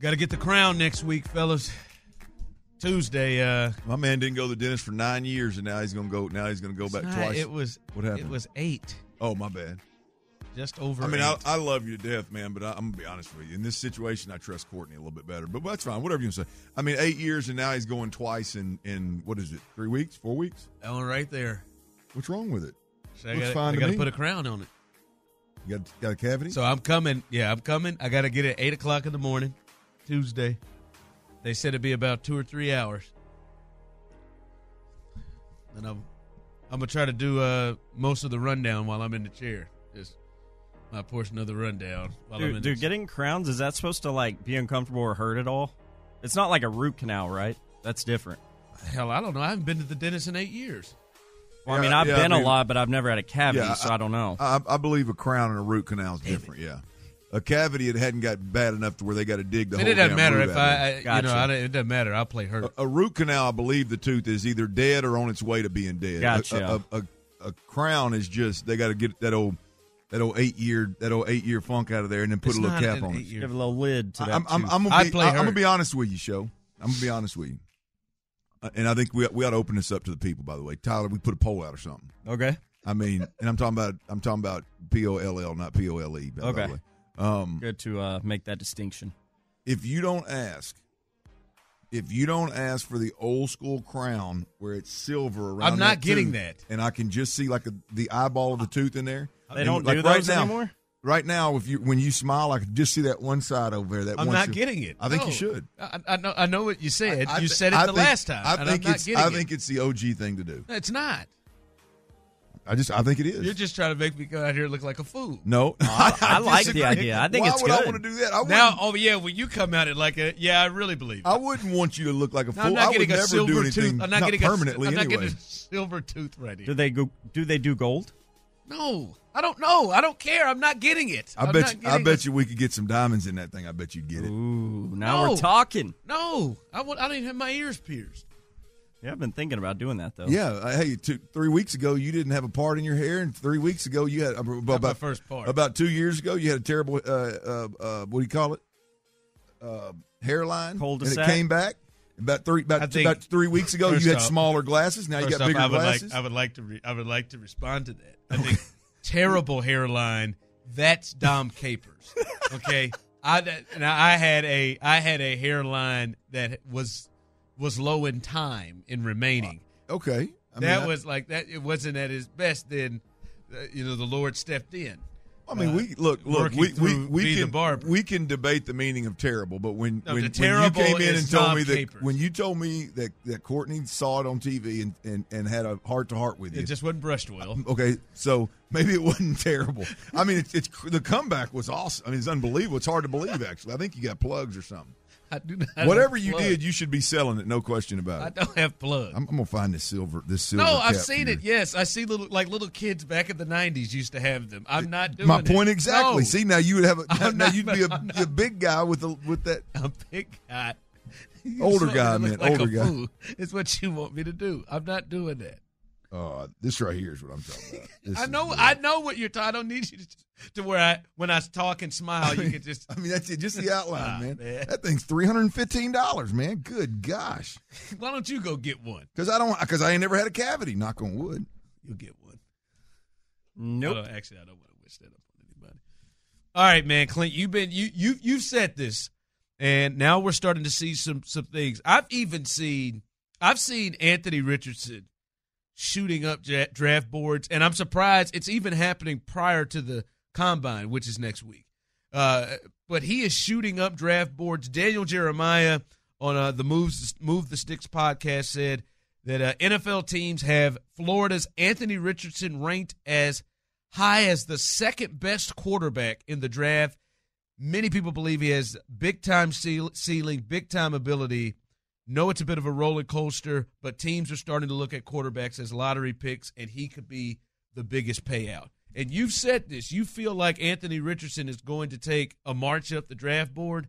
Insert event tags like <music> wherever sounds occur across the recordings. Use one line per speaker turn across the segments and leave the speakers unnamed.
Got to get the crown next week, fellas. Tuesday. Uh,
My man didn't go to the dentist for nine years, and now he's gonna go. Now he's gonna go back
nah,
twice.
It was
What happened?
It was eight,
oh, my bad.
just over.
I mean, I. I love you to death, man, but I, I'm gonna be honest with you. In this situation, I trust Courtney a little bit better. But that's fine. Whatever you say. I mean, eight years, and now he's going twice in in what is it? Three weeks? Four weeks?
that one right there.
What's wrong with it?
So I
Looks
gotta-
fine
I
to
got to
me.
put a crown on it.
You got got a cavity?
So I'm coming. Yeah, I'm coming. I got to get it at eight o'clock in the morning, Tuesday. They said it'd be about two or three hours, and I'm I'm gonna try to do uh, most of the rundown while I'm in the chair. Just my portion of the rundown while I'm in
Dude,
the
getting crowns is that supposed to like be uncomfortable or hurt at all? It's not like a root canal, right? That's different.
Hell, I don't know. I haven't been to the dentist in eight years.
Well, I mean, I've
yeah, I
been
mean-
a lot, but I've never had a cavity,
Yeah,
so I, don't know.
I, I believe a crown and a root canal is different. Yeah, a cavity that hadn't got bad enough to where they got to dig the
And
whole
it doesn't
damn
matter if
out of it.
I, I you know, I, it doesn't matter. I'll play hurt.
A, a root canal, I believe the tooth is either dead or on its way to being dead. A-
Gotcha.
A, a, a, a crown is just they got to get that old that old eight year that old eight year funk out of there and then put
It's
a little cap on it.
eight-year-
Give a little lid to that.
I'm, I'm. I'm gonna
I'd
be
play
I'm gonna be honest with you, show. I'm gonna be honest with you, Uh, and I think we we ought to open this up to the people. By the way, Tyler, we put a poll out or something.
okay.
I mean, and I'm talking about I'm talking about P O L L, not P O L E. By
Okay.
Um,
Good to uh, make that distinction.
if you don't ask, if you don't ask for the old school crown where it's silver around,
I'm not getting
tooth,
that.
and I can just see like a, the eyeball of the tooth in there.
They
And,
don't
like
do
right
those
now,
anymore.
Right now, if you when you smile, I can just see that one side over there. That
I'm not getting it.
I think
No.
you should.
I, I know. I know what you said.
I
you said it
I
the
think-
last time.
I
and
think
I'm not
it's I
it.
think it's the OG thing to do.
it's not.
I just I think it is.
You're just trying to make me go out here and look like a fool.
no, <laughs> <laughs>
I like the
disagree.
idea. I think
Why
it's
would I want to do that? I
Now,
wouldn't,
oh yeah, when you come out it like a yeah, I really believe. It.
I wouldn't want you to look like a
No,
fool.
I'm not
I would
getting a
never
silver
do anything
tooth. I'm not, getting
permanently
a, I'm not
anyway.
getting a silver tooth ready.
Do they go? Do they do gold?
No, I don't know. I don't care. I'm not getting it.
I
I'm
bet you, I bet
it.
you we could get some diamonds in that thing. I bet you'd get it.
Ooh, now
No.
we're talking.
No, I, want, I don't even have my ears pierced.
Yeah, I've been thinking about doing that though.
Yeah, uh, hey, two, three weeks ago you didn't have a part in your hair, and three weeks ago you had about,
my
about
first part.
About two years ago, you had a terrible uh, uh, uh, what do you call it? Uh, hairline,
Cul-de-sac?
and it came back. About three about,
think-
about three weeks ago, you had
off-
smaller glasses. Now you
First
got
off, I would
glasses.
like I would like to re, I would like to respond to that. I <laughs> think terrible hairline. That's Dom Capers. Okay, I that- now I had a I had a hairline that was was low in time in remaining.
okay, I mean,
that
I-
was like that. It wasn't at his best. Then uh, you know the Lord stepped in.
I mean,
uh,
we look, look, we we, we can
barber.
we can debate the meaning of terrible, but when
No,
when, when you came in and told
Tom
me that
Capers.
when you told me that that Courtney saw it on TV and and, and had a heart to heart with you,
It just wasn't brushed well. <laughs>
Okay, so maybe it wasn't terrible. I mean, it's, it's the comeback was awesome. I mean, it's unbelievable. It's hard to believe. Actually, I think you got plugs or something.
I do not. have
Whatever you
plugs.
did, you should be selling it. No question about it.
I don't have plugs.
I'm, I'm gonna find this silver. This silver.
No, I've seen
for
it. Yes, I see little like little kids back in the '90s used to have them. I'm not doing
My
it.
point exactly.
No,
See, now you would have a, <laughs>
I'm
now
not-
you'd be a, a big guy with a, with that. <laughs>
a big guy. <laughs>
Older guy,
me to look
man,
like
older guy.
fool. It's what you want me to do. I'm not doing that.
Uh, this right here is what I'm talking about.
I know. I know what you're talking. I don't need you to, to where I when I talk and smile, you can just.
I mean, that's it. Just the <laughs> outline,
Ah,
man.
man.
That thing's three hundred and fifteen dollars, man. Good gosh. <laughs>
Why don't you go get one?
Because I don't. Because I ain't never had a cavity. Knock on wood.
You'll get one.
Nope.
I actually, I don't want to wish that up on anybody. All right, man, Clint, you've been you you you've said this, and now we're starting to see some some things. I've even seen I've seen Anthony Richardson shooting up draft boards, and I'm surprised it's even happening prior to the combine, which is next week. Uh, but he is shooting up draft boards. Daniel Jeremiah on uh, the Moves Move the Sticks podcast said that uh, NFL teams have Florida's Anthony Richardson ranked as high as the second best quarterback in the draft. Many people believe he has big time ceiling, big time ability. Know it's a bit of a roller coaster, but teams are starting to look at quarterbacks as lottery picks, and he could be the biggest payout. And you've said this. You feel like Anthony Richardson is going to take a march up the draft board,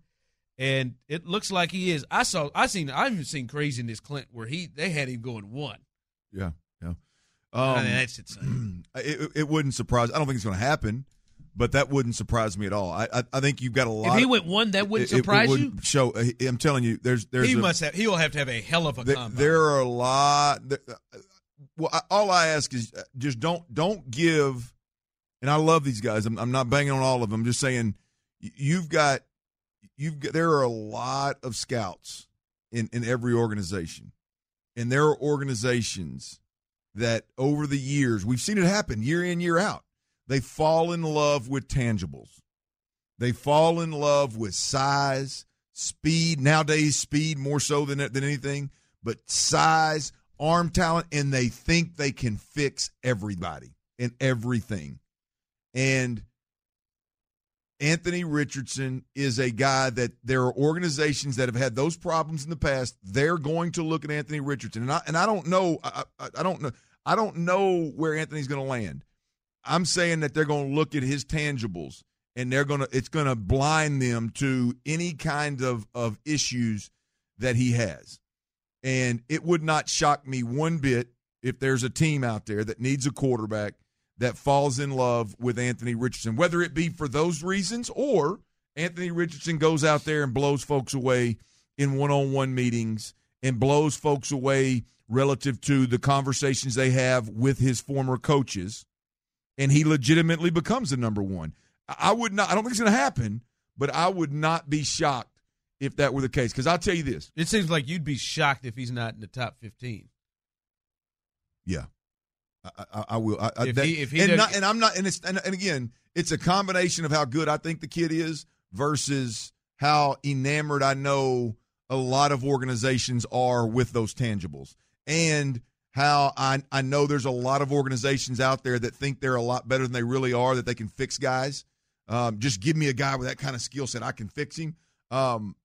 and it looks like he is. I saw. I seen. I've even seen craziness, Clint, where he they had him going one.
Yeah, yeah. Um,
I mean, that's <clears throat> insane.
It, it wouldn't surprise. I don't think it's going to happen but that wouldn't surprise me at all. I I, I think you've got a lot.
If he went one, that wouldn't it, surprise it, it
you. Show, uh, I'm telling you, there's there's
he
a,
must have he will have to have a hell of a.
There, there are a lot. There, uh, well, I, all I ask is uh, just don't don't give. And I love these guys. I'm, I'm not banging on all of them. I'm just saying you've got you've got, there are a lot of scouts in in every organization, and there are organizations that over the years we've seen it happen year in year out they fall in love with tangibles. They fall in love with size, speed. Nowadays, speed more so than than anything, but size, arm talent, and they think they can fix everybody and everything. And Anthony Richardson is a guy that there are organizations that have had those problems in the past. They're going to look at Anthony Richardson, and I and I don't know. I, I, I don't know. I don't know where Anthony's going to land. I'm saying that they're going to look at his tangibles and they're going to it's going to blind them to any kind of of issues that he has. And it would not shock me one bit if there's a team out there that needs a quarterback that falls in love with Anthony Richardson, whether it be for those reasons or Anthony Richardson goes out there and blows folks away in one-on-one meetings and blows folks away relative to the conversations they have with his former coaches and he legitimately becomes the number one. I would not. I don't think it's going to happen, but I would not be shocked if that were the case. Because I'll tell you this:
it seems like you'd be shocked if he's not in the top fifteen.
Yeah, I, I, I will. I, if that, he, if he and, not, and I'm not. And it's and, and again, it's a combination of how good I think the kid is versus how enamored I know a lot of organizations are with those tangibles. And how I, I know there's a lot of organizations out there that think they're a lot better than they really are, that they can fix guys. Um, just give me a guy with that kind of skill set. I can fix him. Um,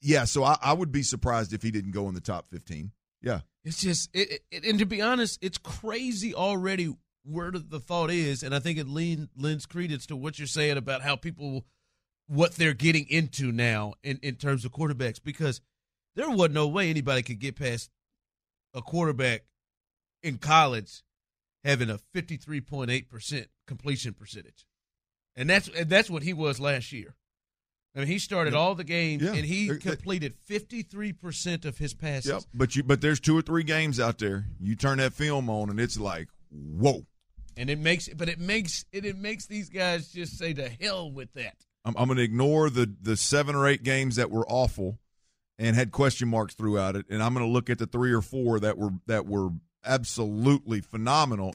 yeah, so I, I, would be surprised if he didn't go in the top 15. Yeah.
It's just, it, it, and to be honest, it's crazy already where the thought is. And I think it lean, lends credence to what you're saying about how people, what they're getting into now in, in terms of quarterbacks, because there was no way anybody could get past a quarterback in college having a 53.8% completion percentage. And that's and that's what he was last year. I mean, he started all the games yeah. and he completed 53% of his passes. Yep.
But you but there's two or three games out there. You turn that film on and it's like, "Whoa."
And it makes but it makes it, it makes these guys just say to hell with that.
I'm, I'm going to ignore the the 7 or 8 games that were awful and had question marks throughout it and I'm going to look at the 3 or 4 that were that were absolutely phenomenal.